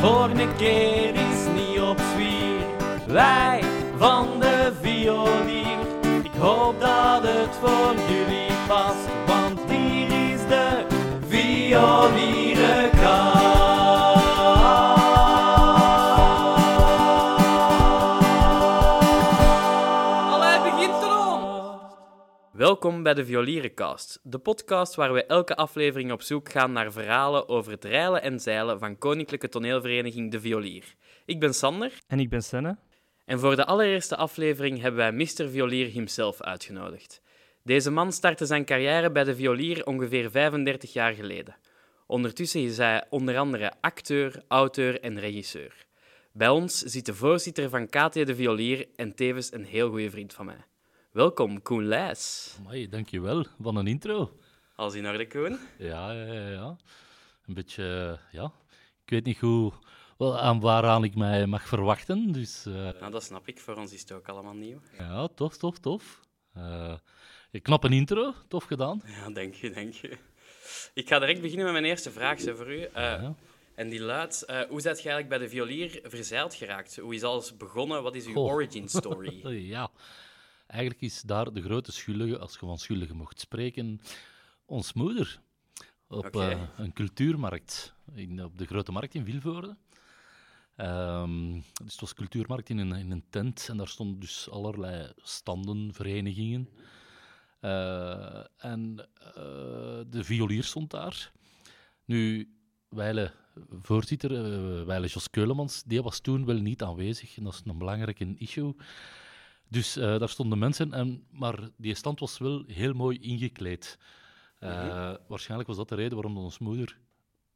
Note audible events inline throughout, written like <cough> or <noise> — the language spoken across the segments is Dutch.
Volgende keer is niet op zwier. Wij van de violier. Ik hoop dat het voor jullie past, want hier is de violierenkast. Welkom bij de Violierencast, de podcast waar we elke aflevering op zoek gaan naar verhalen over het reilen en zeilen van Koninklijke Toneelvereniging De Violier. Ik ben Sander En ik ben Senne. en voor de allereerste aflevering hebben wij Mr. Violier himself uitgenodigd. Deze man startte zijn carrière bij de Violier ongeveer 35 jaar geleden. Ondertussen is hij onder andere acteur, auteur en regisseur. Bij ons zit de voorzitter van KT de Violier en tevens een heel goede vriend van mij. Welkom, Koen Leijs. Amai, dankjewel. Wat een intro. Als in orde, Koen. Ja, ja, ja, ja. Een beetje, eh, ja. Ik weet niet hoe, wel, aan waaraan ik mij mag verwachten. Dus eh, Nou, dat snap ik. Voor ons is het ook allemaal nieuw. ja, tof, tof, tof. Eh knap een intro, tof gedaan. Ja, dank je, dank je. Ik ga direct beginnen met mijn eerste vraag zo voor u. Ja. En die luidt, hoe zijt je eigenlijk bij de violier verzeild geraakt? Hoe is alles begonnen? Wat is uw origin story? <laughs> Ja, eigenlijk is daar de grote schuldige, als je van schuldige mocht spreken, ons moeder. Op eh, een cultuurmarkt in, op de Grote Markt in Vilvoorde. Ehm, dus het was cultuurmarkt in een, in een tent en daar stonden dus allerlei standen, verenigingen. Eh, en eh, de violier stond daar. Nu, Weile voorzitter, Weile Jos Keulemans, die was toen wel niet aanwezig. En dat is een belangrijke issue. Dus eh, daar stonden mensen, en, maar die stand was wel heel mooi ingekleed. Eh, Waarschijnlijk was dat de reden waarom ons moeder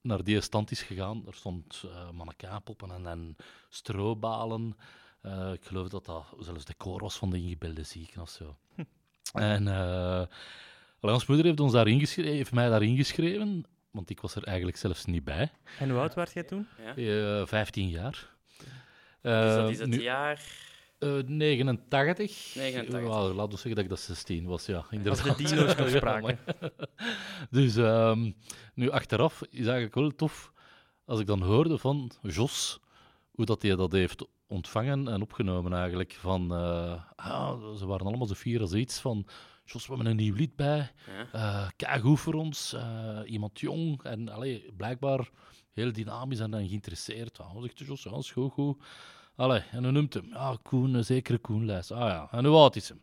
naar die stand is gegaan. Er stond uh, en, en strobalen. Eh, ik geloof dat dat zelfs decor was van de ingebelde zieken of zo. <laughs> En eh ons moeder heeft, ons daar ingeschreven, heeft mij daar ingeschreven, want ik was er eigenlijk zelfs niet bij. En hoe oud werd jij toen? Ja? Eh 15 jaar. Dus dat is het nu, jaar... eh, 89. 89. Wauw, laten we zeggen dat ik dat 16 was, ja. Als Inderdaad. de dino's nog <laughs> spraken. <laughs> dus ehm, nu achteraf is eigenlijk wel tof als ik dan hoorde van Jos, hoe dat hij dat heeft ontvangen en opgenomen eigenlijk. Van, eh, ah, ze waren allemaal zo fier als iets van, Jos, we hebben een nieuw lied bij, Ja. eh voor ons, eh, iemand jong en allee, blijkbaar heel dynamisch en, en geïnteresseerd. Ah, zegt Jos, ja, is goed, goed. Allee, en hoe noemt hem? Ja, Koen, een zekere Koenlijst. Ah ja, en hoe oud is hem?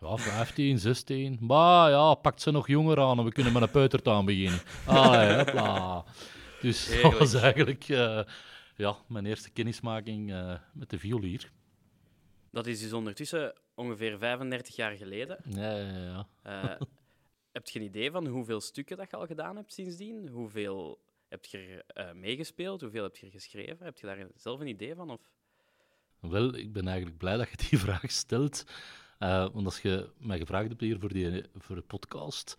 Ja, 15, 16. Maar ja, pakt ze nog jonger aan en we kunnen met een peutertaan beginnen. Allee, hopla. Dus dat was eigenlijk eh, ja, mijn eerste kennismaking eh, met de violier. Dat is dus ondertussen ongeveer 35 jaar geleden. Ja, ja, ja. Eh, heb je een idee van hoeveel stukken dat je al gedaan hebt sindsdien? Hoeveel heb je er meegespeeld? Hoeveel heb je er geschreven? Heb je daar zelf een idee van? Of... Wel, ik ben eigenlijk blij dat je die <laughs> vraag stelt. Eh, want als je mij gevraagd hebt hier voor, die, voor de podcast,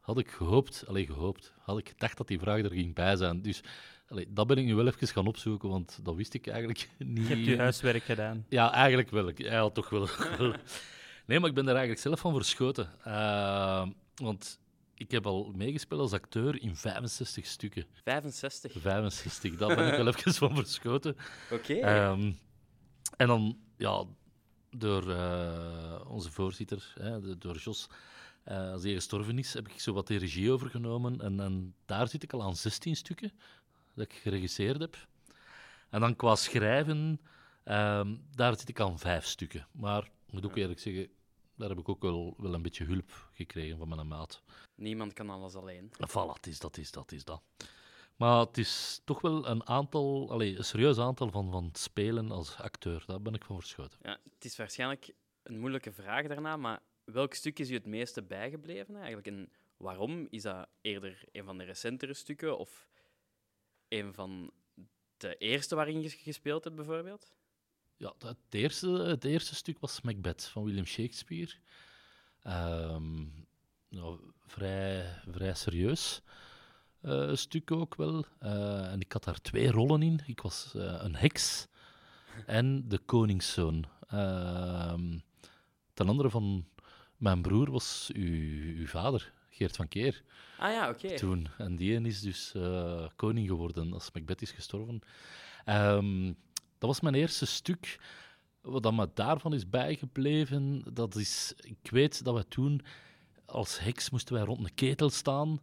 had ik gehoopt, alleen gehoopt, had ik gedacht dat die vraag er ging bij zijn. Dus allee, dat ben ik nu wel even gaan opzoeken, want dat wist ik eigenlijk <laughs> niet. Je hebt je huiswerk gedaan. Ja, eigenlijk wel. Ik- Ja, toch <laughs> wel. nee, maar ik ben daar eigenlijk zelf van verschoten. Eh, want ik heb al meegespeeld als acteur in 65 stukken. 65. 65, daar ben ik wel even van verschoten. Oké. Ehm, en dan, ja, door eh, onze voorzitter, hè, door Jos, eh, als hij gestorven is, heb ik zo wat de regie overgenomen. En, en daar zit ik al aan 16 stukken dat ik geregisseerd heb. En dan qua schrijven, ehm, daar zit ik aan vijf stukken. Maar ik moet ook eerlijk zeggen, daar heb ik ook wel, wel een beetje hulp gekregen van mijn maat. Niemand kan alles alleen. Voilà, het is dat, is dat, is dat. Maar het is toch wel een aantal, allee, een serieus aantal van, van spelen als acteur. Daar ben ik van verschoten. Ja, het is waarschijnlijk een moeilijke vraag daarna, maar welk stuk is u het meeste bijgebleven eigenlijk? En waarom? Is dat eerder een van de recentere stukken of een van de eerste waarin je gespeeld hebt, bijvoorbeeld? Ja, het eerste, het eerste stuk was Macbeth van William Shakespeare. Ehm, nou, vrij, vrij serieus eh, stuk ook wel. Eh, en ik had daar twee rollen in. Ik was eh, een heks en de koningszoon. Ehm ten andere van mijn broer was uw, uw vader, Geert van Keer Ah ja, oké. toen. En die is dus koning geworden als Macbeth is gestorven. Ehm, dat was mijn eerste stuk. Wat me daarvan is bijgebleven, dat is... Ik weet dat we toen als heks moesten wij rond een ketel staan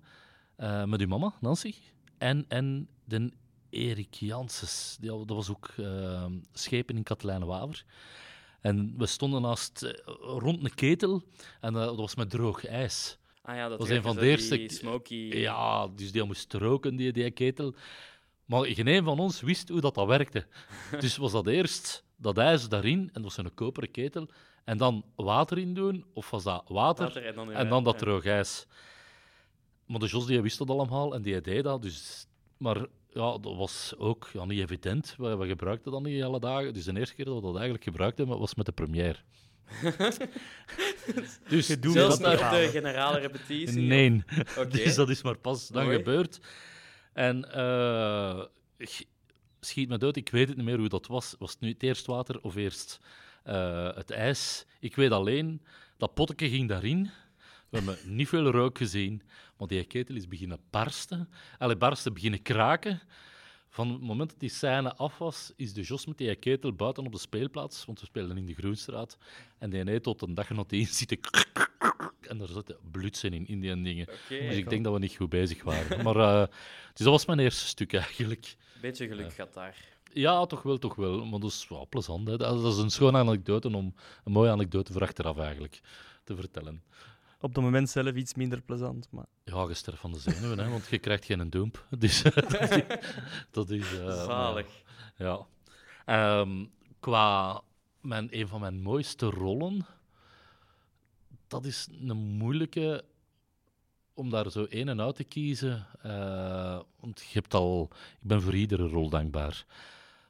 eh, met uw mama, Nancy, en, en de Erik Janssens. Die, dat was ook eh, schepen in Katelijne-Waver. En we stonden naast, eh, rond een ketel en dat was met droog ijs. Ah ja, dat was een van de eerste- Smoky... Ja, dus die moest roken, die, die ketel. Maar geen een van ons wist hoe dat, dat werkte. <laughs> Dus was dat eerst dat ijs daarin, en dat was een koperen ketel, en dan water in doen, of was dat water, Water en dan, en dan dat droog ijs. Maar de Jos die wist dat allemaal en die deed dat. Dus, maar ja, dat was ook ja, niet evident. We, we gebruikten dat niet alle dagen. Dus de eerste keer dat we dat eigenlijk gebruikten, was met de première. <laughs> dus Zelfs naar de generale repetitie? Nee, Oké. dus dat is maar pas dan gebeurd. En eh, schiet me dood, ik weet het niet meer hoe dat was. Was het nu het eerst water of eerst eh, het ijs? Ik weet alleen, dat potje ging daarin. We hebben niet veel rook gezien, maar die ketel is beginnen barsten. Alle barsten beginnen kraken. Van het moment dat die scène af was, is de Jos met die ketel buiten op de speelplaats, want we speelden in de Groenstraat. En die heeft tot een dag nadien zitten... <laughs> En daar zitten bloedsen in, in die dingen. Dus ik denk dat we niet goed bezig waren. Maar, eh, dus dat was mijn eerste stuk eigenlijk. Beetje geluk gehad daar. Ja, toch wel, toch wel. Maar dat is wel plezant. Hè. Dat dat is een schone anekdote, om, een mooie anekdote voor achteraf eigenlijk te vertellen. Op het moment zelf iets minder plezant. Maar Ja, je sterft van de zenuwen, hè, want je krijgt geen doemp. <laughs> Dus dat is... Dat is eh, Zalig. Ja. Ehm, qua mijn, een van mijn mooiste rollen, dat is een moeilijke om daar zo een en uit te kiezen. eh, want je hebt al, ik ben voor iedere rol dankbaar.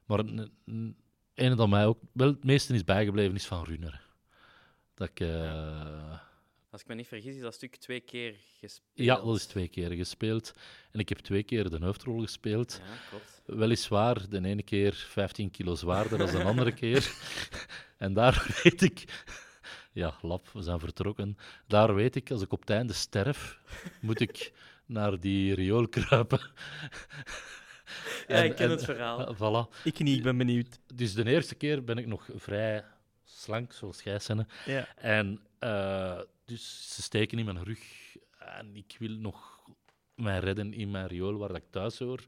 Maar een, een, ene dat mij ook wel het meeste is bijgebleven is van Runner. Dat ik, eh, Als ik me niet vergis, is dat stuk twee keer gespeeld. ja, dat is twee keer gespeeld. En ik heb twee keer de hoofdrol gespeeld. Ja, klopt. Weliswaar, de ene keer 15 kilo zwaarder dan de <laughs> andere keer. En daar weet ik... Ja, lap, we zijn vertrokken. Daar weet ik, als ik op het einde sterf, moet ik naar die riool kruipen. <laughs> Ja, ik ken het verhaal. Voilà. ik niet, ik ben benieuwd. Dus de eerste keer ben ik nog vrij slank, zoals jij zei. Ja. En eh, dus ze steken in mijn rug. En ik wil nog mij redden in mijn riool waar dat ik thuis hoor.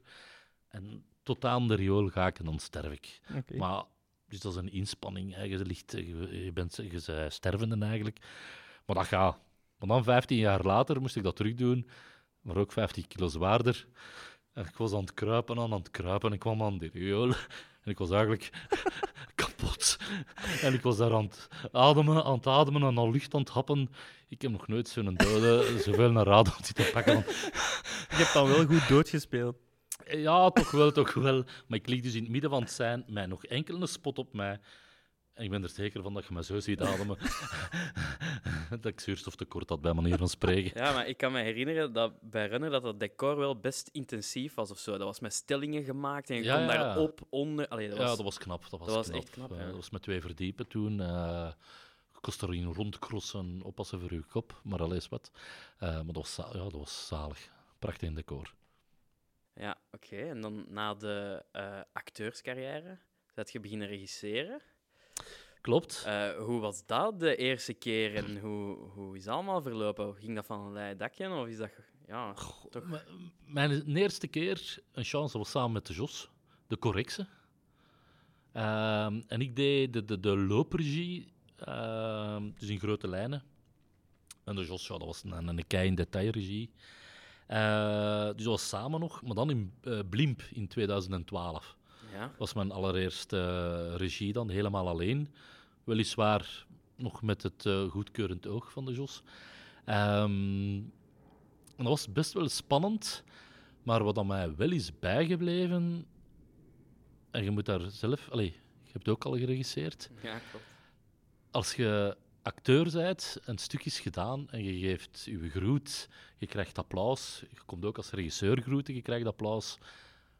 En tot aan de riool ga ik en dan sterf ik. Maar, dus dat is een inspanning. hè. Je, ligt, je, je bent je bent stervende eigenlijk. Maar dat gaat. Maar dan, 15 jaar later, moest ik dat terug doen. Maar ook 50 kilo zwaarder. En ik was aan het kruipen, aan het kruipen. En ik kwam aan de riool. En ik was eigenlijk kapot. En ik was daar aan het ademen, aan het ademen en al lucht aan het happen. Ik heb nog nooit zo'n dode <laughs> zoveel naar raad aan zitten pakken. Je hebt dan wel goed doodgespeeld. Ja, toch wel, toch wel. Maar ik lig dus in het midden van het zijn, met nog enkel een spot op mij. En ik ben er zeker van dat je me zo ziet ademen. <laughs> dat ik zuurstoftekort had, bij manier van spreken. Ja, maar ik kan me herinneren dat bij Runner dat het decor wel best intensief was of zo. Dat was met stellingen gemaakt en je Ja, kon ja, daar ja. op, onder... Allee, dat was... Ja, dat was knap. Dat was, dat was knap. echt knap, Eh, ja. dat was met twee verdiepen toen. eh kost erin rondcrossen, oppassen voor uw kop, maar alles wat. Eh, maar dat was, ja, dat was zalig. Prachtig decor. Ja, oké. En dan na de acteurscarrière, zet je beginnen regisseren. Klopt. Eh, hoe was dat de eerste keer en hoe, hoe is het allemaal verlopen? Ging dat van een leien dakje of is dat... Ja, toch... Mijn eerste keer een chance was samen met de Jos, de correctie. Ehm, en ik deed de, de, de loopregie, ehm, dus in grote lijnen. En de Jos, ja, dat was een, een kei in detailregie. Eh, dus dat was samen nog, maar dan in eh, Blimp in 2012 Ja, was mijn allereerste regie dan, helemaal alleen. Weliswaar nog met het eh, goedkeurend oog van de Jos. Ehm, en dat was best wel spannend, maar wat aan mij wel is bijgebleven, en je moet daar zelf, allee, je hebt ook al geregisseerd, ja klopt. als je acteur bent, een stuk is gedaan en je geeft je groet, je krijgt applaus, je komt ook als regisseur groeten, je krijgt applaus,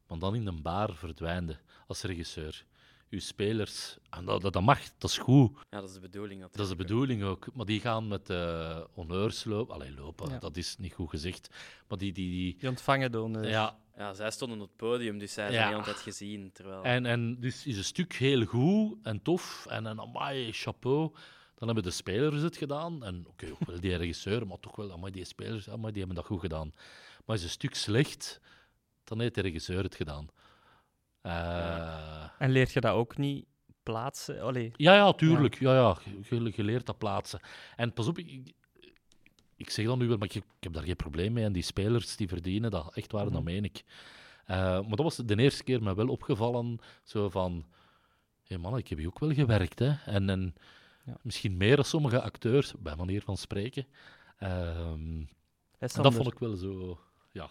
maar dan in een bar verdwijnde als regisseur. Uw spelers, en dat, dat, dat mag, dat is goed. Ja, dat is de bedoeling. Dat is de bedoeling ook. Maar die gaan met eh honneurs lopen. Allee, lopen, Ja. dat is niet goed gezegd. Maar die, die, die Die ontvangen doen. dus. ja, Ja, zij stonden op het podium, dus zij zijn Ja. niet altijd gezien. Terwijl... En, en dus is een stuk heel goed en tof. En een amai, chapeau. Dan hebben de spelers het gedaan. En oké, ook wel die <laughs> regisseur, maar toch wel, amai, die spelers, amai, die hebben dat goed gedaan. Maar is een stuk slecht, dan heeft de regisseur het gedaan. Eh, ja. En leert je dat ook niet plaatsen? Allee, ja, tuurlijk. Ja. Ja, Je, je leert dat plaatsen. En pas op, ik, ik zeg dan nu wel, maar ik, ik heb daar geen probleem mee. En die spelers die verdienen dat echt waar, dat Mhm. meen ik. Eh, maar dat was de eerste keer me wel opgevallen. Zo van, hé man, ik heb hier ook wel gewerkt. Hè? En, en Ja. misschien meer dan sommige acteurs, bij manier van spreken. Ehm, en dat vond ik wel zo, ja.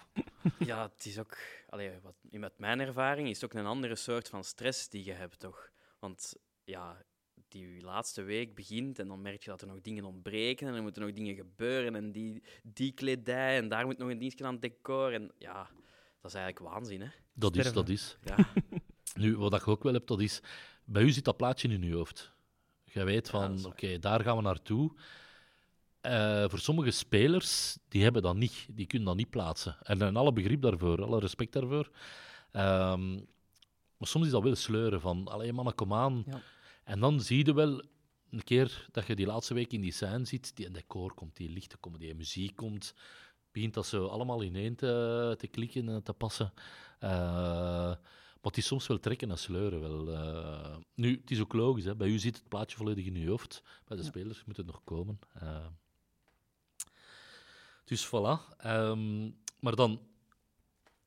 Ja, het is ook, allee, wat, met mijn ervaring is het ook een andere soort van stress die je hebt, toch? Want ja, die laatste week begint en dan merk je dat er nog dingen ontbreken en er moeten nog dingen gebeuren en die, die kledij en daar moet nog een dienstje aan het decor. En ja, dat is eigenlijk waanzin, hè? Dat is, dat is. Ja, <laughs> Nu, wat ik ook wel heb, dat is... Bij u zit dat plaatje in uw hoofd. Je weet van, oké, daar gaan we naartoe. Eh, voor sommige spelers, die hebben dat niet. Die kunnen dat niet plaatsen. En, en alle begrip daarvoor, alle respect daarvoor. Ehm, maar soms is dat wel sleuren van, alleen mannen, kom aan. Ja. En dan zie je wel een keer dat je die laatste week in die scène zit, die decor komt, die lichten komen, die muziek komt, begint dat zo allemaal ineen te, te klikken en te passen. Eh, maar het is soms wel trekken en sleuren. Wel. eh. nu, het is ook logisch, hè. bij u zit het plaatje volledig in uw hoofd, bij de Ja. spelers moet het nog komen. Dus voilà. Ehm, maar dan,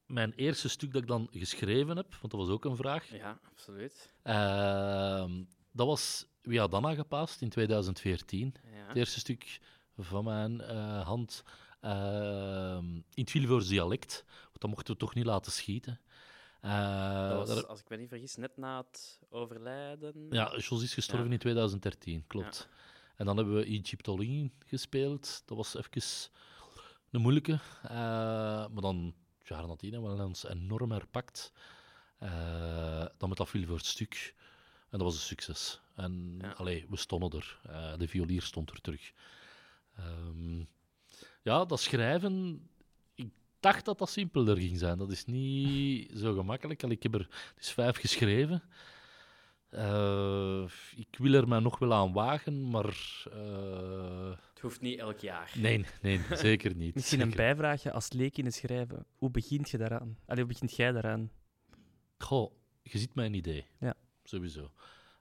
mijn eerste stuk dat ik dan geschreven heb, want dat was ook een vraag, ja absoluut. Ehm, dat was Wie had Anna gepast in 2014. Ja. Het eerste stuk van mijn eh, hand. Ehm, in het Vilvoors dialect. Want dat mochten we toch niet laten schieten. Eh, Dat was, als ik me niet vergis, net na het overlijden. ja, Jos is gestorven Ja. in 2013, klopt. En dan hebben we Egyptologin gespeeld. Dat was even een moeilijke. Eh, maar dan, het jaar nadien, hebben we ons enorm herpakt. Eh, dan met dat Vilvoort stuk. En dat was een succes. En Ja. allee, we stonden er. Eh, de violier stond er terug. Ehm, ja, dat schrijven... Ik dacht dat dat simpeler ging zijn. Dat is niet zo gemakkelijk. Allee, ik heb er dus vijf geschreven. Eh, ik wil er mij nog wel aan wagen, maar... eh, Het hoeft niet elk jaar. nee, nee, zeker niet. <laughs> Misschien een bijvraagje als leek in het schrijven. Hoe begint je daaraan? Allee, hoe begint jij daaraan? Goh, je ziet mijn idee. Ja. Sowieso.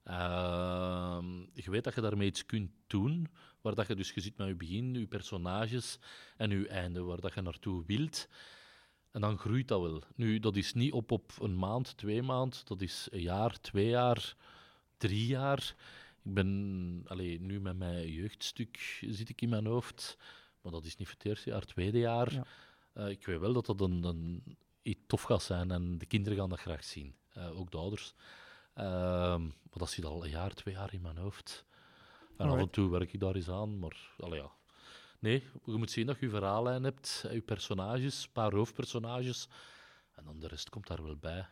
Ehm, je weet dat je daarmee iets kunt doen, waar dat je dus je ziet met je begin, je personages en je einde, waar dat je naartoe wilt. En dan groeit dat wel. Nu, dat is niet op op een maand, twee maand, dat is een jaar, twee jaar, drie jaar. Ik ben, allee, nu met mijn jeugdstuk zit ik in mijn hoofd, maar dat is niet voor het eerste jaar, tweede jaar. Ja. Eh, ik weet wel dat dat een, een, iets tof gaat zijn en de kinderen gaan dat graag zien. Eh, ook de ouders. Ehm, maar dat zit al een jaar, twee jaar in mijn hoofd. En af en toe werk ik daar eens aan, maar allee, ja. Nee, je moet zien dat je je verhaallijn hebt, eh, je personages, een paar hoofdpersonages. En dan de rest komt daar wel bij.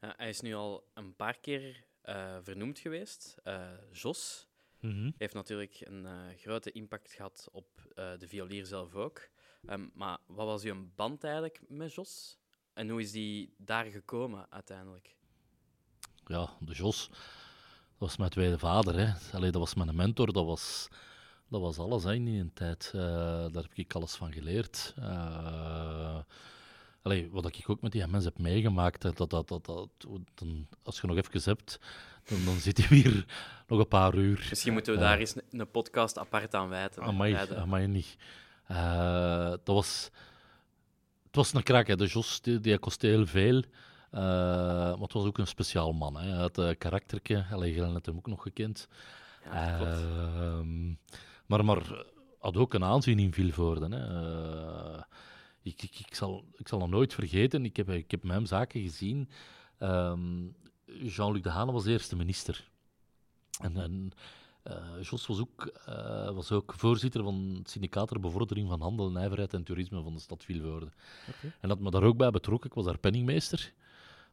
Ja, hij is nu al een paar keer eh, vernoemd geweest. Eh, Jos mhm. heeft natuurlijk een grote impact gehad op de violier zelf ook. Ehm, maar wat was uw band eigenlijk met Jos? En hoe is die daar gekomen uiteindelijk? ja, de Jos, dat was mijn tweede vader. Hè. Allee, dat was mijn mentor, dat was, dat was alles hè, in die tijd. Eh, daar heb ik alles van geleerd. Eh, allee, wat ik ook met die mensen heb meegemaakt, dat, dat, dat, dat, dan, als je nog even hebt, dan, dan zit hij hier nog een paar uur. Misschien moeten we Ja. daar eens een, podcast apart aan wijten. Amai, wijden. amai niet. Eh, dat was... Het was een krak, hè. De Jos, die, die kostte heel veel. Eh, maar het was ook een speciaal man. Hè. Hij had een karakterke. Allee, Gelen had hem ook nog gekend. Ja, dat klopt. Maar, maar had ook een aanzien in Vilvoorde. Hè. Eh, ik, ik, ik, zal, ik zal dat nooit vergeten. Ik heb, ik heb met hem zaken gezien. Ehm, Jean-Luc Dehaene was eerste minister. En, en eh, Jos was ook, eh, was ook voorzitter van het syndicaat ter bevordering van handel, nijverheid en toerisme van de stad Vilvoorde. En had me daar ook bij betrokken. Ik was daar penningmeester.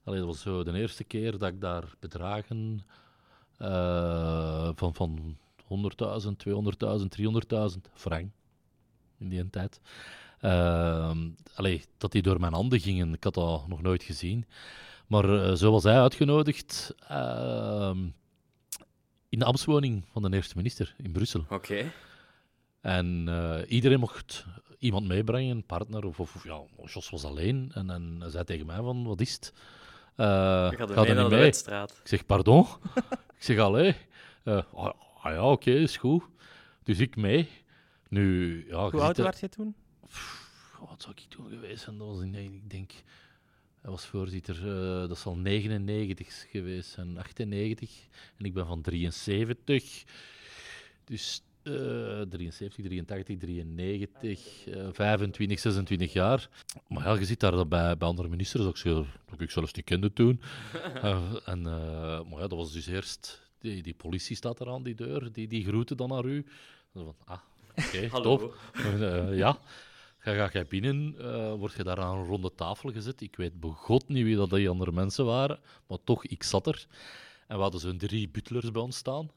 Allee, dat was zo de eerste keer dat ik daar bedragen van, van 100.000, 200.000, 300.000 frank in die tijd. Ehm, allee, dat die door mijn handen gingen, ik had dat nog nooit gezien. Maar eh, zo was hij uitgenodigd ehm, in de ambtswoning van de eerste minister in Brussel. Oké. En eh, iedereen mocht iemand meebrengen, een partner, of, of, ja, Jos was alleen. En, en hij zei tegen mij van, wat is het? Eh, Je gaat er niet de mee? Ik zeg, pardon? <laughs> ik zeg, allee. Ah, ah ja, oké, is goed. Dus ik mee. Nu, ja, Hoe oud dat- was je toen? Pff, Wat zou ik toen geweest zijn? Dat was in, ik denk, hij was voorzitter, eh, dat zal 99 geweest zijn, 98. En ik ben van 73. Dus eh 73, 83, 93, eh, 25, 26 jaar. Maar ja, je ziet daar dat bij, bij andere ministers, dat ze- dat ik zelfs niet kende toen. <laughs> Eh, en, eh, maar ja, dat was dus eerst, die, die politie staat er aan die deur, die, die groette dan naar u. Dan van, ah, oké, <laughs> Hallo. top. Eh, ja. Ga, ga jij binnen, eh, word je daar aan een ronde tafel gezet. Ik weet begot niet wie dat die andere mensen waren, maar toch, ik zat er. En we hadden zo'n drie butlers bij ons staan.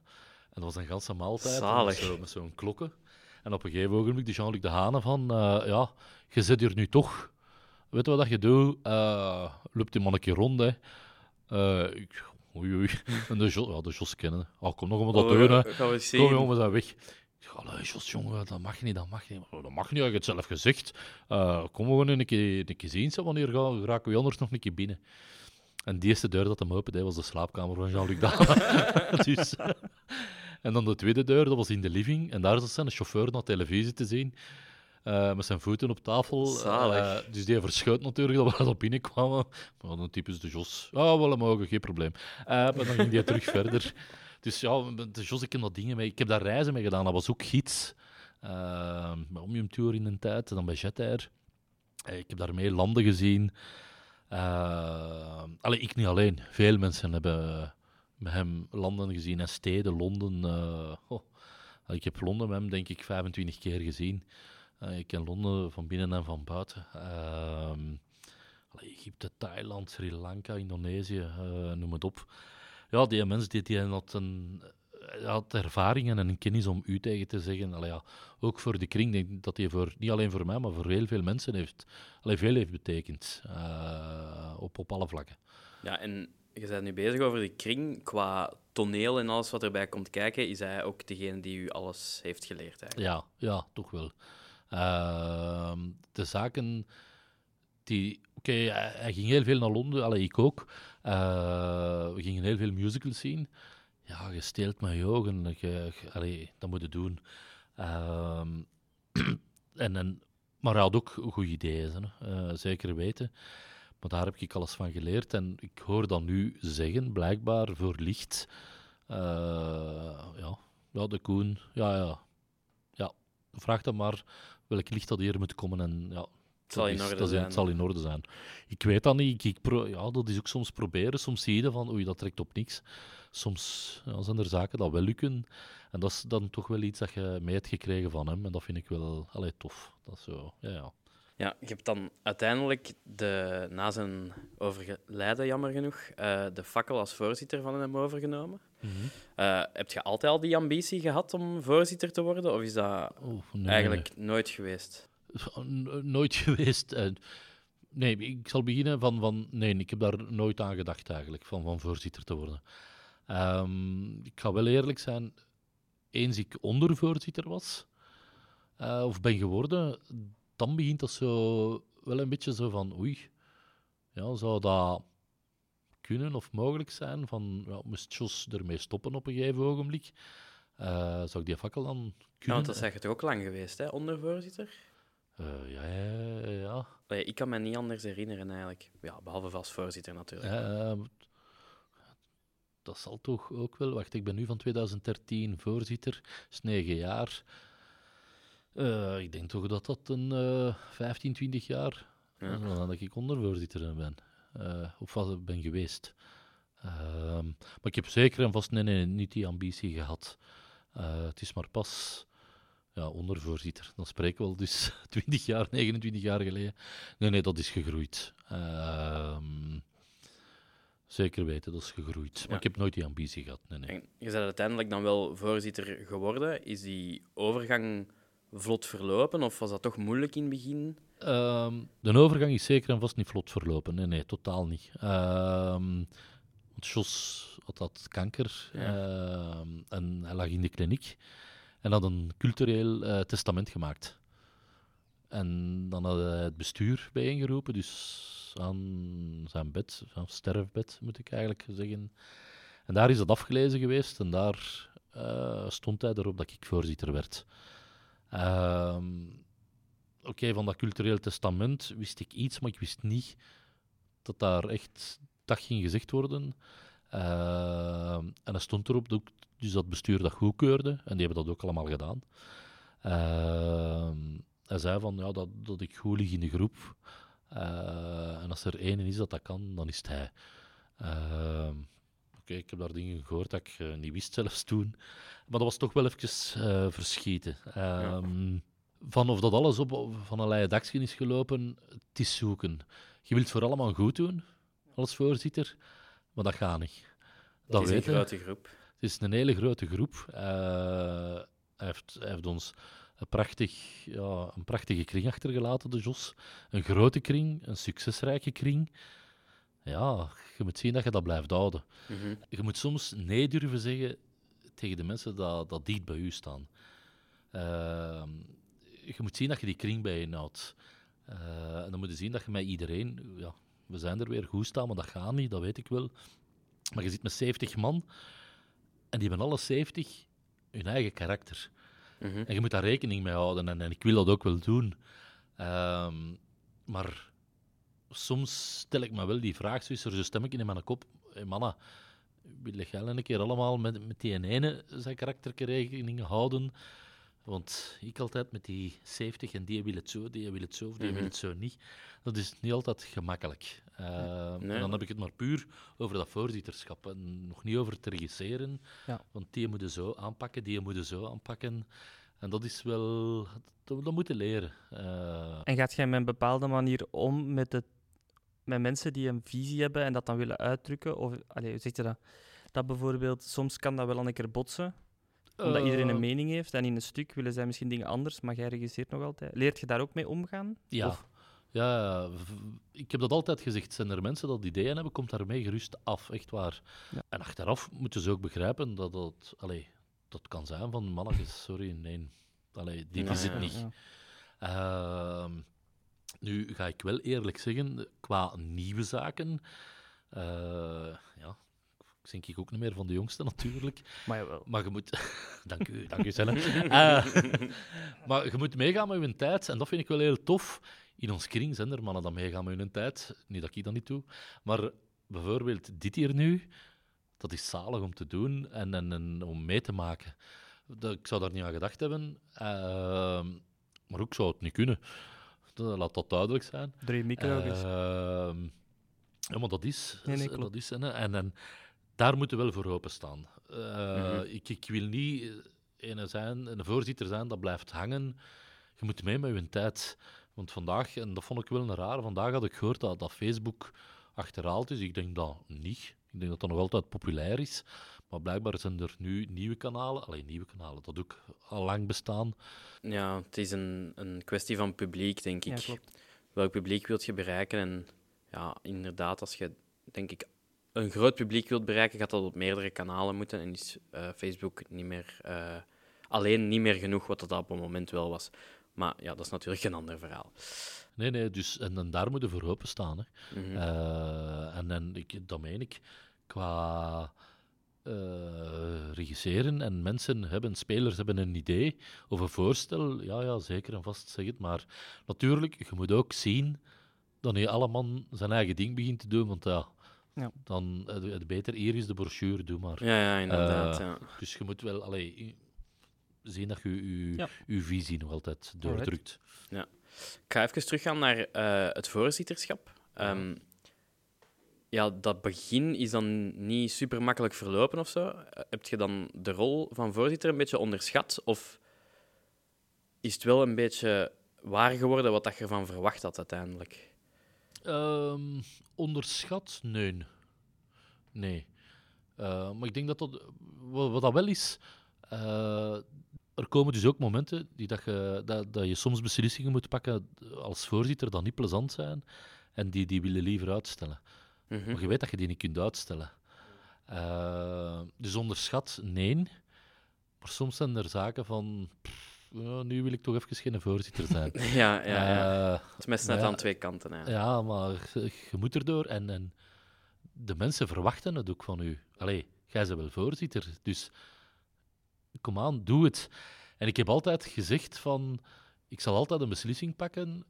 En dat was een ganse maaltijd. Zalig. Met zo- met zo'n klokken. En op een gegeven ogenblik de Jean-Luc de Hane van, eh, ja, je zit hier nu toch. Weet wat dat je doet? Uh, loopt die man een keer rond, hè. Ik, oei, oei. En de Jos, ja, de Jos kennen. Oh, kom nog maar dat Oh, doen, hè. Gaan we zien. Kom jongen, zijn weg. Allee, Jos, jongen, dat mag niet, dat mag niet. "Oh, Dat mag niet, heb je het zelf gezegd. Eh, kom gewoon een keer, een keer zien, wanneer gaan, raken we anders nog een keer binnen. En die eerste deur dat hem open deed, was de slaapkamer van Jean-Luc Daan. <laughs> dus, en dan de tweede deur, dat was in de living. En daar zat zijn chauffeur naar televisie te zien. Eh, met zijn voeten op tafel. Eh, dus die verschuit natuurlijk dat we dat binnenkwamen. Maar dan typisch de Jos. Ja, wel mogen, geen probleem. Eh, maar dan ging die terug <laughs> verder. Dus ja, de Jos, ik heb dat dingen mee. Ik heb daar reizen mee gedaan. Dat was ook gids. Uh, bij Omnium Tour in een tijd, en dan bij Jet Air. Eh, ik heb daarmee landen gezien. Uh, allee, ik niet alleen. Veel mensen hebben met hem landen gezien en steden. Londen. oh. Ik heb Londen met hem, denk ik, 25 keer gezien. Uh, ik ken Londen van binnen en van buiten. Allee, Egypte, Thailand, Sri Lanka, Indonesië, uh, noem het op. Ja, die mensen die, die had, een, had ervaringen en een kennis om u tegen te zeggen. Allee, ja, ook voor de kring, denk ik dat hij voor, niet alleen voor mij, maar voor heel veel mensen heeft, allee, veel heeft betekend. Uh, op, op alle vlakken. Ja, en je bent nu bezig over de kring. Qua toneel en alles wat erbij komt kijken, is hij ook degene die u alles heeft geleerd eigenlijk. Ja, ja toch wel. Uh, de zaken die... Oké, hij, ging heel veel naar Londen, allee, ik ook. Uh, we gingen heel veel musicals zien. Ja, je steelt met je ogen. Je, dat moet je doen. Uh, <clears throat> en, en, maar hij had ook goede ideeën, uh, zeker weten. Maar daar heb ik alles van geleerd. En ik hoor dat nu zeggen, blijkbaar voor licht. Uh, ja, ja, de Koen. Ja, ja. Ja, vraag dan maar welk licht dat hier moet komen. En ja, het zal, is, in orde zijn. het zal in orde zijn. Ik weet dat niet. Ik, ik pro, ja, dat is ook soms proberen. Soms zie je van, oei, dat trekt op niks. Soms ja, zijn er zaken dat wel lukken. En dat is dan toch wel iets dat je mee hebt gekregen van hem. En dat vind ik wel allee, tof. Dat is zo, ja, ja. Ja, je hebt dan uiteindelijk de, na zijn overlijden, jammer genoeg, uh, de fakkel als voorzitter van hem overgenomen. Mm -hmm. uh, heb je altijd al die ambitie gehad om voorzitter te worden? Of is dat oh, nee, eigenlijk nooit geweest? Nooit <laughs> geweest. Uh, nee, ik zal beginnen van, van... Nee, ik heb daar nooit aan gedacht eigenlijk, van, van voorzitter te worden. Um, ik ga wel eerlijk zijn, eens ik ondervoorzitter was, of ben geworden, dan begint dat zo wel een beetje zo van, oei, ja, zou dat kunnen of mogelijk zijn? Van, ja, moest Jos ermee stoppen op een gegeven ogenblik? Uh, zou ik die fakkel dan kunnen? Ja, want dat je toch ook lang geweest, hè, ondervoorzitter? Uh, ja, ja, ja. Allee, ik kan me niet anders herinneren eigenlijk. Ja, behalve als voorzitter natuurlijk. Uh, dat zal toch ook wel... Wacht, ik ben nu van 2013 voorzitter. Dat is negen jaar. Uh, ik denk toch dat dat een uh, 15, 20 jaar ja. uh, dat ik ondervoorzitter ben. Uh, of wat ben geweest. Ehm, maar ik heb zeker en vast nee, nee, niet die ambitie gehad. Het is maar pas ja, ondervoorzitter. Dan spreken we al dus <laughs> 20 jaar, 29 jaar geleden. Nee, nee, dat is gegroeid. Ehm, zeker weten, dat is gegroeid. Maar Ja. ik heb nooit die ambitie gehad. Nee, nee. En je bent uiteindelijk dan wel voorzitter geworden. Is die overgang vlot verlopen of was dat toch moeilijk in het begin? Ehm, de overgang is zeker en vast niet vlot verlopen. Nee, nee, totaal niet. Ehm, want Jos had dat kanker Ja. ehm, en hij lag in de kliniek en had een cultureel eh, testament gemaakt. En dan had hij het bestuur bijeengeroepen, dus aan zijn bed, aan sterfbed moet ik eigenlijk zeggen. En daar is dat afgelezen geweest en daar eh, stond hij erop dat ik voorzitter werd. Ehm, Oké, van dat cultureel testament wist ik iets, maar ik wist niet dat daar echt dat ging gezegd worden. Ehm, en er stond erop dat dus dat bestuur dat goedkeurde, en die hebben dat ook allemaal gedaan. Ehm, hij zei van ja, dat, dat ik goed lig in de groep. Eh, en als er één is dat dat kan, dan is het hij. Ik heb daar dingen gehoord dat ik eh, niet wist zelfs toen. Maar dat was toch wel even eh, verschieten. Ehm, Van of dat alles op van een leien dakje is gelopen, het is zoeken. Je wilt voor allemaal goed doen, als voorzitter, maar dat gaat niet. Dat het is een grote groep. Het is een hele grote groep. Eh, hij, heeft, hij heeft ons een, prachtig, ja, een prachtige kring achtergelaten, de Jos. Een grote kring, een succesrijke kring. Ja, je moet zien dat je dat blijft houden. Mhm. Je moet soms nee durven zeggen tegen de mensen dat, dat dicht bij u staan. Ehm, je moet zien dat je die kring bij je houdt. Eh, en dan moet je zien dat je met iedereen... Ja, we zijn er weer goed staan, maar dat gaat niet, dat weet ik wel. Maar je zit met 70 man en die hebben alle 70 hun eigen karakter. Mhm. En je moet daar rekening mee houden. En, en ik wil dat ook wel doen. Ehm, maar soms stel ik me wel die vraag, zo is er zo'n stemmetje in mijn kop. Hey, manna, wil jij een keer allemaal met, met die ene zijn karakter rekening houden? Want ik altijd met die 70 en die wil het zo, die wil het zo of die Mhm. wil het zo niet. Dat is niet altijd gemakkelijk. Ehm, Nee. En dan heb ik het maar puur over dat voorzitterschap en nog niet over het regisseren. Ja. Want die moeten zo aanpakken, die moeten zo aanpakken. En dat is wel... Dat, dat moeten leren. Eh, En gaat jij met een bepaalde manier om met, het, met mensen die een visie hebben en dat dan willen uitdrukken? Of allee, hoe zeg je dat? Dat bijvoorbeeld, soms kan dat wel een keer botsen, omdat iedereen eh, een mening heeft. En in een stuk willen zij misschien dingen anders, maar jij regisseert nog altijd. Leert je daar ook mee omgaan? Ja. Of- Ja, ik heb dat altijd gezegd. Zijn er mensen dat ideeën hebben, komt daarmee gerust af. Echt waar. Ja. En achteraf moeten ze ook begrijpen dat dat... Allee, dat kan zijn van, mannetjes, sorry, nee. Allee, dit Ja, is het ja, niet. Ja. Nu ga ik wel eerlijk zeggen, qua nieuwe zaken... eh, ja, ik denk ik ook niet meer van de jongste natuurlijk. Maar jawel. Maar je moet... <laughs> dank u, dank u, Senne. <laughs> Eh, maar je moet meegaan met je tijd. En dat vind ik wel heel tof. In ons kring zijn er mannen dat meegaan met hun tijd. Niet dat ik dat niet doe. Maar bijvoorbeeld dit hier nu, dat is zalig om te doen en, en, en om mee te maken. Dat, ik zou daar niet aan gedacht hebben. Ehm, maar ook zou het niet kunnen. Laat dat duidelijk zijn. Drie micro's. Ehm, ja, maar dat is. Nee, nee, dat is en, en, en daar moeten we wel voor openstaan. Eh Mhm. ik, ik wil niet eh, een, zijn, een voorzitter zijn dat blijft hangen. Je moet mee met je tijd. Want vandaag, en dat vond ik wel een raar, vandaag had ik gehoord dat, dat Facebook achterhaald is. Ik denk dat niet. Ik denk dat dat nog altijd populair is. Maar blijkbaar zijn er nu nieuwe kanalen. Alleen nieuwe kanalen, dat ook al lang bestaan. Ja, het is een, een kwestie van publiek, denk ik. Ja, klopt. Welk publiek wilt je bereiken? En ja, inderdaad, als je, denk ik, een groot publiek wilt bereiken, gaat dat op meerdere kanalen moeten. En is eh, Facebook niet meer, eh, alleen niet meer genoeg, wat dat op het moment wel was. Maar ja, dat is natuurlijk een ander verhaal. Nee, nee, dus, en, en daar moeten we voor openstaan. Hè. Mhm. Eh, en en ik, dat meen ik. Qua regisseren en mensen hebben, spelers hebben een idee of een voorstel. Ja, ja, zeker en vast zeg het. Maar natuurlijk, je moet ook zien dat niet alle man zijn eigen ding begint te doen. Want ja, Ja. dan eh, het beter hier is de brochure, doe maar. ja, ja, inderdaad. Eh, ja. Dus je moet wel allee, i- zien dat je je, Ja. je visie nog altijd doordrukt. Ik ga even teruggaan naar eh, het voorzitterschap. Ehm, ja, dat begin is dan niet super makkelijk verlopen of zo. Eh, Heb je dan de rol van voorzitter een beetje onderschat? Of is het wel een beetje waar geworden wat dat je ervan verwacht had uiteindelijk? Ehm, onderschat? Nee. Nee. Eh, maar ik denk dat dat... Wat, dat wel is... eh, er komen dus ook momenten die dat je, dat, dat je soms beslissingen moet pakken als voorzitter die niet plezant zijn en die, die willen liever uitstellen. Mhm. Maar je weet dat je die niet kunt uitstellen. Eh, dus onderschat, nee. Maar soms zijn er zaken van... pff, nu wil ik toch even geen voorzitter zijn. <laughs> Ja, ja, ja. Eh, Het is mes net ja. aan twee kanten. Ja. ja, maar je, je moet erdoor. En, en de mensen verwachten het ook van u. Allee, jij bent wel voorzitter, dus kom aan, doe het. En ik heb altijd gezegd van... Ik zal altijd een beslissing pakken,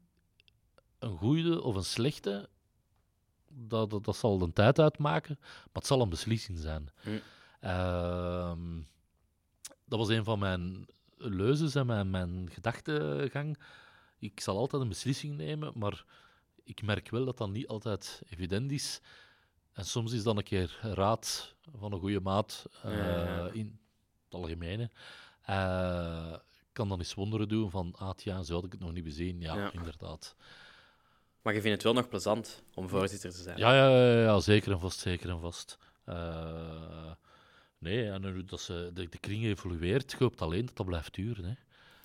een goede of een slechte. Dat, dat, dat zal een tijd uitmaken, maar het zal een beslissing zijn. Hm. Ehm, dat was een van mijn leuzes en mijn, mijn gedachtegang. Ik zal altijd een beslissing nemen, maar ik merk wel dat dat niet altijd evident is. En soms is dan een keer raad van een goede maat eh, Ja, ja, ja. in het algemene. eh, kan dan eens wonderen doen van, ah ja, zo had ik het nog niet bezien. Ja, Ja. inderdaad. Maar je vindt het wel nog plezant om voorzitter te zijn. Ja, ja, ja, ja, zeker en vast, zeker en vast. Eh, nee, en nu dat ze, de, de kring evolueert, je hoopt alleen dat dat blijft duren. Hè.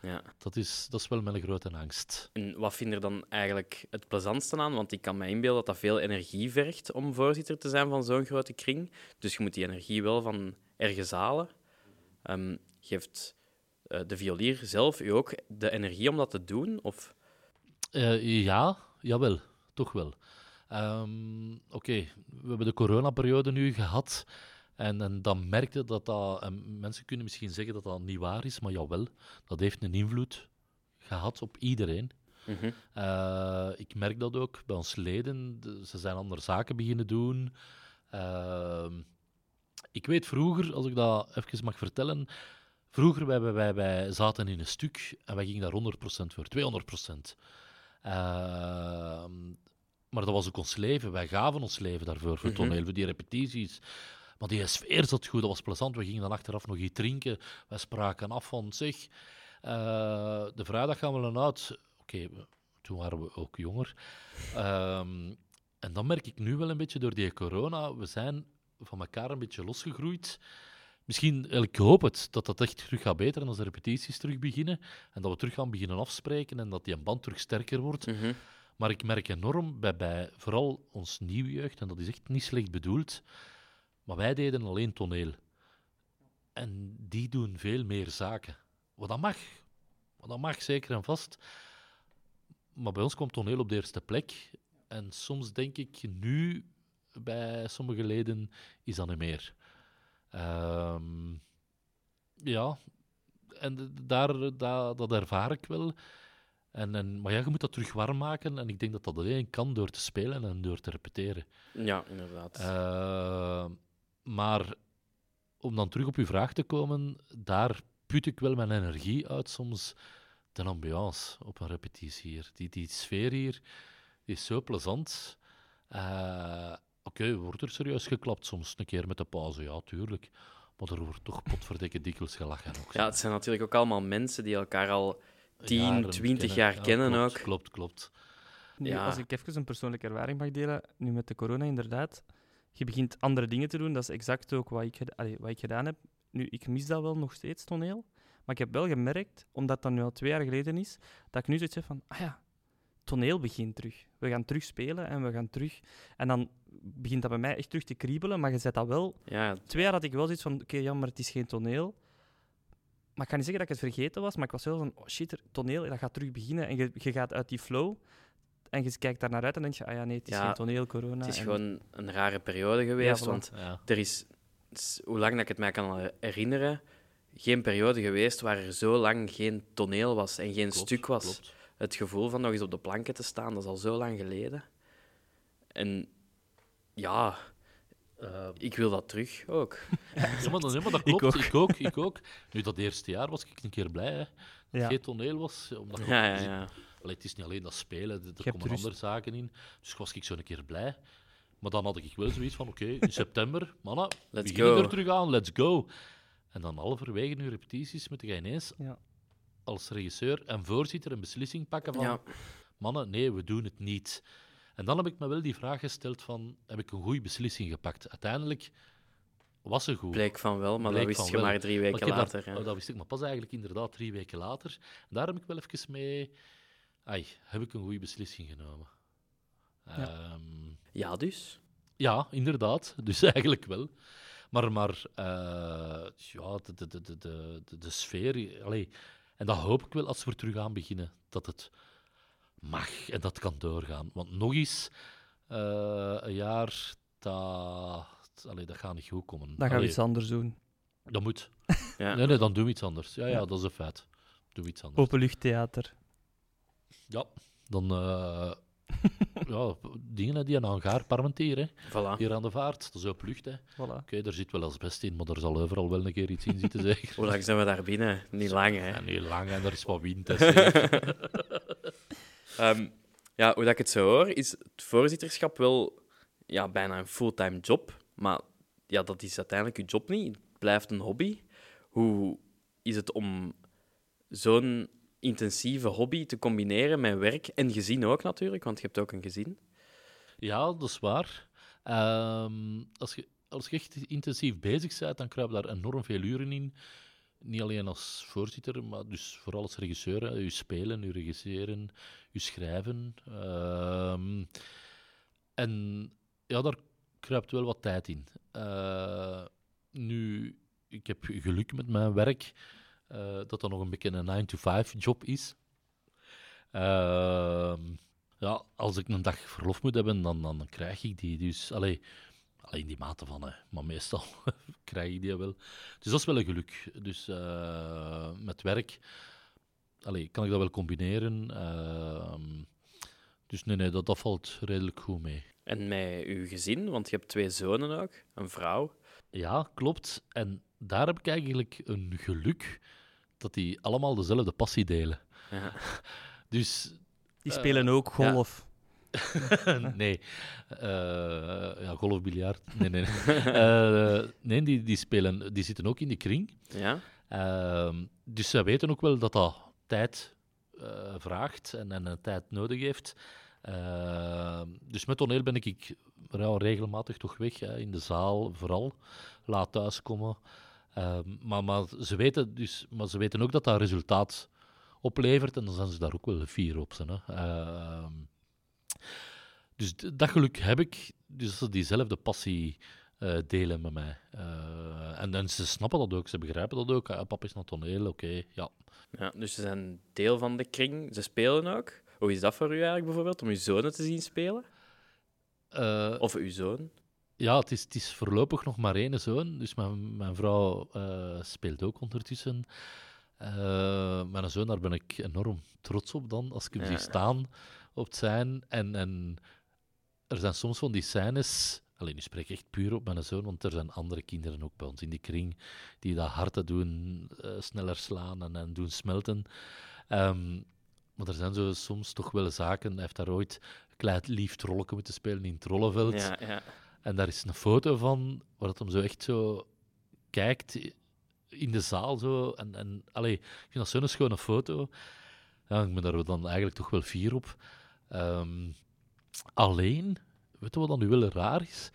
Ja. Dat, is, dat is wel mijn grote angst. En wat vind je er dan eigenlijk het plezantste aan? Want ik kan me inbeelden dat dat veel energie vergt om voorzitter te zijn van zo'n grote kring. Dus je moet die energie wel van ergens halen. Ehm, geeft eh, de violier zelf u ook de energie om dat te doen? Of... Eh, ja, jawel, toch wel. Ehm, Oké, we hebben de coronaperiode nu gehad. En, en dan merkte dat dat... en mensen kunnen misschien zeggen dat dat niet waar is, maar jawel, dat heeft een invloed gehad op iedereen. Mhm. Eh, ik merk dat ook bij ons leden. De- ze zijn andere zaken beginnen doen. Ehm, ik weet vroeger, als ik dat even mag vertellen. Vroeger wij, wij, wij, wij zaten in een stuk en wij gingen daar 100% voor, 200%. Ehm, maar dat was ook ons leven. Wij gaven ons leven daarvoor, voor Mhm. toneel, voor die repetities. Maar die sfeer zat goed, dat was plezant. We gingen dan achteraf nog iets drinken. Wij spraken af van, zeg, eh, de vrijdag gaan we dan uit. Oké, toen waren we ook jonger. Ehm, en dan merk ik nu wel een beetje door die corona, we zijn van elkaar een beetje losgegroeid. Misschien, ik hoop het, dat dat echt terug gaat beteren als de repetities terug beginnen. En dat we terug gaan beginnen afspreken en dat die band terug sterker wordt. Mhm. Maar ik merk enorm bij, bij vooral ons nieuwe jeugd, en dat is echt niet slecht bedoeld, maar wij deden alleen toneel. En die doen veel meer zaken. Wat dat mag. Wat dat mag, zeker en vast. Maar bij ons komt toneel op de eerste plek. En soms denk ik nu, bij sommige leden, is dat niet meer. Ehm, ja, en daar, daar, dat ervaar ik wel. En, en, maar ja, je moet dat terug warm maken. En ik denk dat dat alleen kan door te spelen en door te repeteren. Ja, inderdaad. Eh, maar om dan terug op uw vraag te komen, daar put ik wel mijn energie uit soms. De ambiance op een repetitie hier. Die, die sfeer hier die is zo plezant. Eh, Oké, wordt er serieus geklapt soms een keer met de pauze? Ja, tuurlijk. Maar er wordt toch potverdikke dikwijls gelachen ook. ja, het zijn natuurlijk ook allemaal mensen die elkaar al 10, Jaren 20 jaar kennen klopt, ook. Klopt, klopt. Nu, Ja. Als ik even een persoonlijke ervaring mag delen, nu met de corona inderdaad, je begint andere dingen te doen. Dat is exact ook wat ik, allee, wat ik gedaan heb. Nu, ik mis dat wel nog steeds, toneel. Maar ik heb wel gemerkt, omdat dat nu al twee jaar geleden is, dat ik nu zoiets heb van, ah ja, toneel begint terug. We gaan terug spelen en we gaan terug... En dan begint dat bij mij echt terug te kriebelen, maar je zet dat wel... Ja, Twee jaar had ik wel zoiets van, oké, jammer, het is geen toneel. Maar ik ga niet zeggen dat ik het vergeten was, maar ik was wel van, oh shit, toneel, dat gaat terug beginnen. En je, je gaat uit die flow en je kijkt daar naar uit en denk je, ah ja, nee, het is Ja, geen toneel, corona. het is en- gewoon een rare periode geweest. Want Ja. er is, hoe lang dat ik het mij kan herinneren, geen periode geweest waar er zo lang geen toneel was en geen Klopt, stuk was. klopt. Het gevoel van nog eens op de planken te staan, dat is al zo lang geleden. En ja, eh, ik wil dat terug ook. Ja, maar, maar dat Ik klopt. ook. Ik ook. ik ook. Nu, dat eerste jaar was ik een keer blij hè, dat het Ja. geen toneel was. Omdat Ja, ja, ja. Allee, het is niet alleen dat spelen, er komen andere zaken in. Dus was ik zo een keer blij. Maar dan had ik wel zoiets van, oké, in september, mannen, we Let's beginnen go. er terug aan, let's go. En dan halverwege nu repetities moet je ineens Ja. Als regisseur en voorzitter een beslissing pakken van, Ja, mannen, nee, we doen het niet. En dan heb ik me wel die vraag gesteld van, heb ik een goede beslissing gepakt? Uiteindelijk was ze goed. Bleek van wel, maar Bleek dat wist je wel. maar drie weken later. Dat, oh, dat wist ik maar pas eigenlijk inderdaad drie weken later. En daar heb ik wel even mee... Ai, heb ik een goede beslissing genomen. Ja. Ja, Ja, dus. ja inderdaad. <laughs> Dus eigenlijk wel. Maar, maar eh, ja, de, de, de, de, de, de, de sfeer... Allee, en dat hoop ik wel als we er terug aan beginnen. Dat het mag en dat kan doorgaan. Want nog eens eh, een jaar, dat, allee, dat gaat niet goed komen. Dan gaan we iets anders doen. Dat moet. <laughs> Ja. Nee, nee, dan doen we iets anders. Ja, ja, Ja. dat is een feit. Doen we iets anders. Openluchttheater. Ja, dan... eh, ja, dingen die aan hangaar. Voilà. Hier aan de vaart, dat is open lucht. Hè. Oké, Voilà. daar zit wel asbest in, maar er zal overal wel een keer iets in zitten, <laughs> zeker. Hoe lang zijn we daar binnen? Niet lang, hè? Heel lang en er is wat wind. <laughs> Ehm, ja, hoe dat ik het zo hoor, is het voorzitterschap wel ja, bijna een fulltime job. Maar ja, dat is uiteindelijk je job niet. Het blijft een hobby. Hoe is het om zo'n intensieve hobby te combineren met werk en gezin ook natuurlijk, want je hebt ook een gezin. ja, dat is waar. Ehm, als, je, als je echt intensief bezig bent, dan kruipen daar enorm veel uren in. Niet alleen als voorzitter, maar dus vooral als regisseur. Je spelen, je regisseren, je schrijven. Ehm, en ja, daar kruipt wel wat tijd in. Eh, nu, ik heb geluk met mijn werk dat dat nog een beetje een 9-to-5 job is. Ehm, ja, als ik een dag verlof moet hebben, dan, dan krijg ik die. Dus, allee, alleen die mate van, hè, maar meestal <laughs> krijg ik die wel. Dus dat is wel een geluk. Dus eh, met werk allee, kan ik dat wel combineren. Ehm, dus nee, nee, dat, dat valt redelijk goed mee. En met je gezin, want je hebt twee zonen ook, een vrouw. Ja, klopt. En daar heb ik eigenlijk een geluk dat die allemaal dezelfde passie delen. Ja. <laughs> Dus Die Eh, spelen ook ja. golf. <laughs> nee. Eh, ja, golf, biljart. Nee, nee. nee. <laughs> Eh, nee, die, die, spelen, die zitten ook in de kring. Ja? Ehm, dus zij weten ook wel dat dat tijd eh, vraagt en, en een tijd nodig heeft. Ehm, dus met toneel ben ik ja, regelmatig toch weg, hè, in de zaal vooral. Laat thuiskomen. Ehm, maar, maar, ze weten dus, maar ze weten ook dat dat resultaat oplevert en dan zijn ze daar ook wel fier op. Zijn, hè. Ehm, dus dat geluk heb ik. Dus dat ze diezelfde passie eh, delen met mij. Eh, en, en ze snappen dat ook, ze begrijpen dat ook. Ah, papa is naar toneel, oké, ja. ja. Dus ze zijn deel van de kring. Ze spelen ook. Hoe is dat voor u eigenlijk bijvoorbeeld, om uw zonen te zien spelen? Eh, Of uw zoon? ja, het is, het is voorlopig nog maar één zoon. Dus mijn, mijn vrouw eh, speelt ook ondertussen. Eh, mijn zoon, daar ben ik enorm trots op dan, als ik hem Ja. zie staan op het zijn. En, en er zijn soms van die scènes... Alleen, nu spreek ik echt puur op mijn zoon, want er zijn andere kinderen ook bij ons in die kring die dat harten doen, sneller slaan en, en doen smelten. Ehm, maar er zijn zo soms toch wel zaken. Hij heeft daar ooit klein lief trolletje moeten spelen in het rollenveld. Ja, ja. En daar is een foto van waar het hem zo echt zo kijkt in de zaal. Zo. En, en allee, ik vind dat zo'n schone foto. Ja, ik ben daar dan eigenlijk toch wel fier op. Ehm, alleen, weet je wat dan nu wel raar is?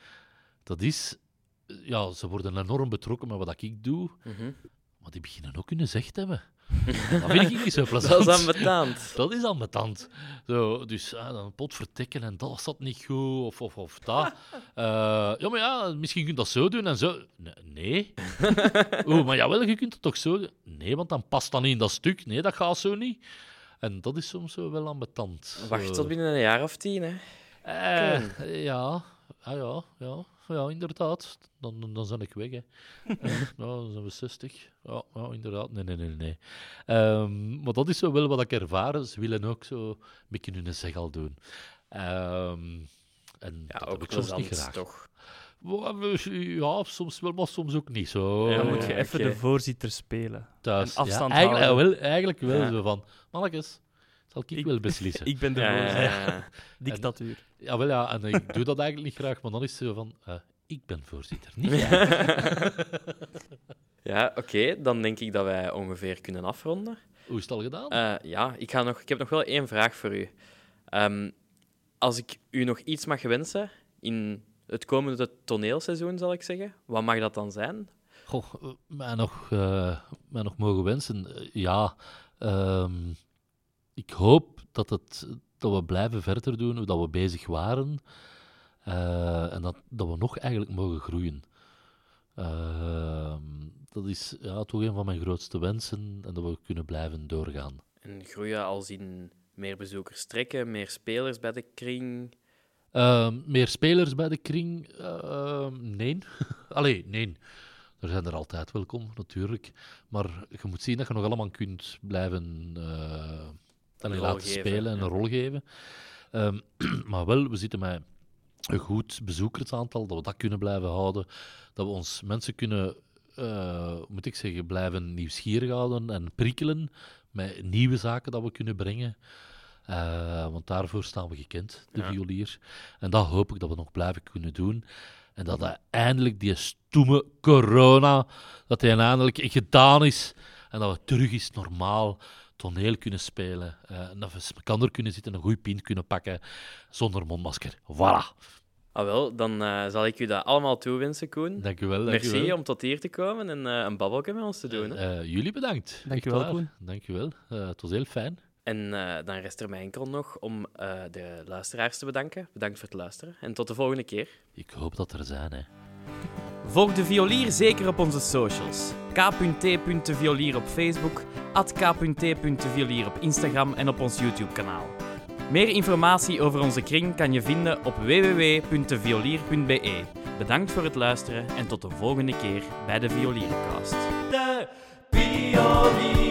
Dat is, ja, ze worden enorm betrokken met wat ik doe, Mhm. maar die beginnen ook hun zegt hebben. Dat vind ik niet zo plezant. Dat is ambetant. Dat is ambetant. Zo, dus ah, dan een pot vertikken en dat zat niet goed, of, of, of dat. Eh, ja, maar ja, misschien kun je dat zo doen en zo. Nee. <laughs> Oeh, maar jawel, je kunt het toch zo doen? Nee, want dan past dat niet in dat stuk. Nee, dat gaat zo niet. En dat is soms zo wel ambetant. Wacht tot binnen een jaar of tien, hè. Eh, ja. Ah, ja, ja, ja, inderdaad. Dan, dan, dan ben ik weg. Hè. <laughs> Ja, nou, dan zijn we 60. Ja, ja, inderdaad. Nee, nee, nee. nee. Ehm, maar dat is zo wel wat ik ervaren. Ze willen ook zo een beetje hun zeg al doen. Ehm, en Ja, dat ook heb ik soms niet graag. toch? Ja, soms wel, maar soms ook niet zo. Ja, Dan moet je even oké. de voorzitter spelen. thuis. en afstand ja, eigenlijk, houden. wel, eigenlijk wel Ja. zo van, mannetjes, zal ik, Ik- wel <laughs> beslissen. Ik ben de Ja, ja, voorzitter. ja. Dictatuur. Ja, wel ja, en ik doe dat eigenlijk niet graag, maar dan is het zo van, eh, ik ben voorzitter, niet <laughs> jij. Ja, oké. Dan denk ik dat wij ongeveer kunnen afronden. Hoe is het al gedaan? Eh, ja, ik, ga nog, ik heb nog wel één vraag voor u. Ehm, als ik u nog iets mag wensen in het komende toneelseizoen, zal ik zeggen, wat mag dat dan zijn? Goh, eh, mij nog, eh, mij nog mogen wensen. Ja, ehm, ik hoop dat, het, dat we blijven verder doen hoe dat we bezig waren. eh, en dat, dat we nog eigenlijk mogen groeien. Ehm, dat is ja, toch een van mijn grootste wensen. En dat we kunnen blijven doorgaan. En groeien als in meer bezoekers trekken, meer spelers bij de kring. Ehm, meer spelers bij de kring? Ehm, nee. <laughs> Allee, nee. Er zijn er altijd welkom, natuurlijk. Maar je moet zien dat je nog allemaal kunt blijven eh, allee, laten geven, spelen en ja. een rol geven. Ehm, <clears throat> maar wel, we zitten met een goed bezoekersaantal, dat we dat kunnen blijven houden. Dat we ons mensen kunnen, eh, moet ik zeggen, blijven nieuwsgierig houden en prikkelen met nieuwe zaken dat we kunnen brengen. Eh, want daarvoor staan we gekend, de Ja. violier. En dat hoop ik dat we nog blijven kunnen doen. En dat eindelijk die stoeme corona, dat die eindelijk gedaan is. En dat we terug eens normaal toneel kunnen spelen. eh, en dat we eens met elkaar kunnen zitten, een goede pint kunnen pakken, zonder mondmasker. Voilà. Ah wel, dan eh, zal ik u dat allemaal toewensen, Koen. Dank u wel. Dank u Merci wel. om tot hier te komen en eh, een babbelje met ons te doen. hè. Eh, jullie bedankt. Dank u wel. Koen. Dank u wel. Eh, het was heel fijn. En eh, dan rest er mij enkel nog om eh, de luisteraars te bedanken. Bedankt voor het luisteren en tot de volgende keer. Ik hoop dat er zijn, hè. Volg de violier zeker op onze socials. k.t.violier op Facebook, k.t.violier op Instagram en op ons YouTube-kanaal. Meer informatie over onze kring kan je vinden op www.violier.be. Bedankt voor het luisteren en tot de volgende keer bij de Violiercast. De Violier.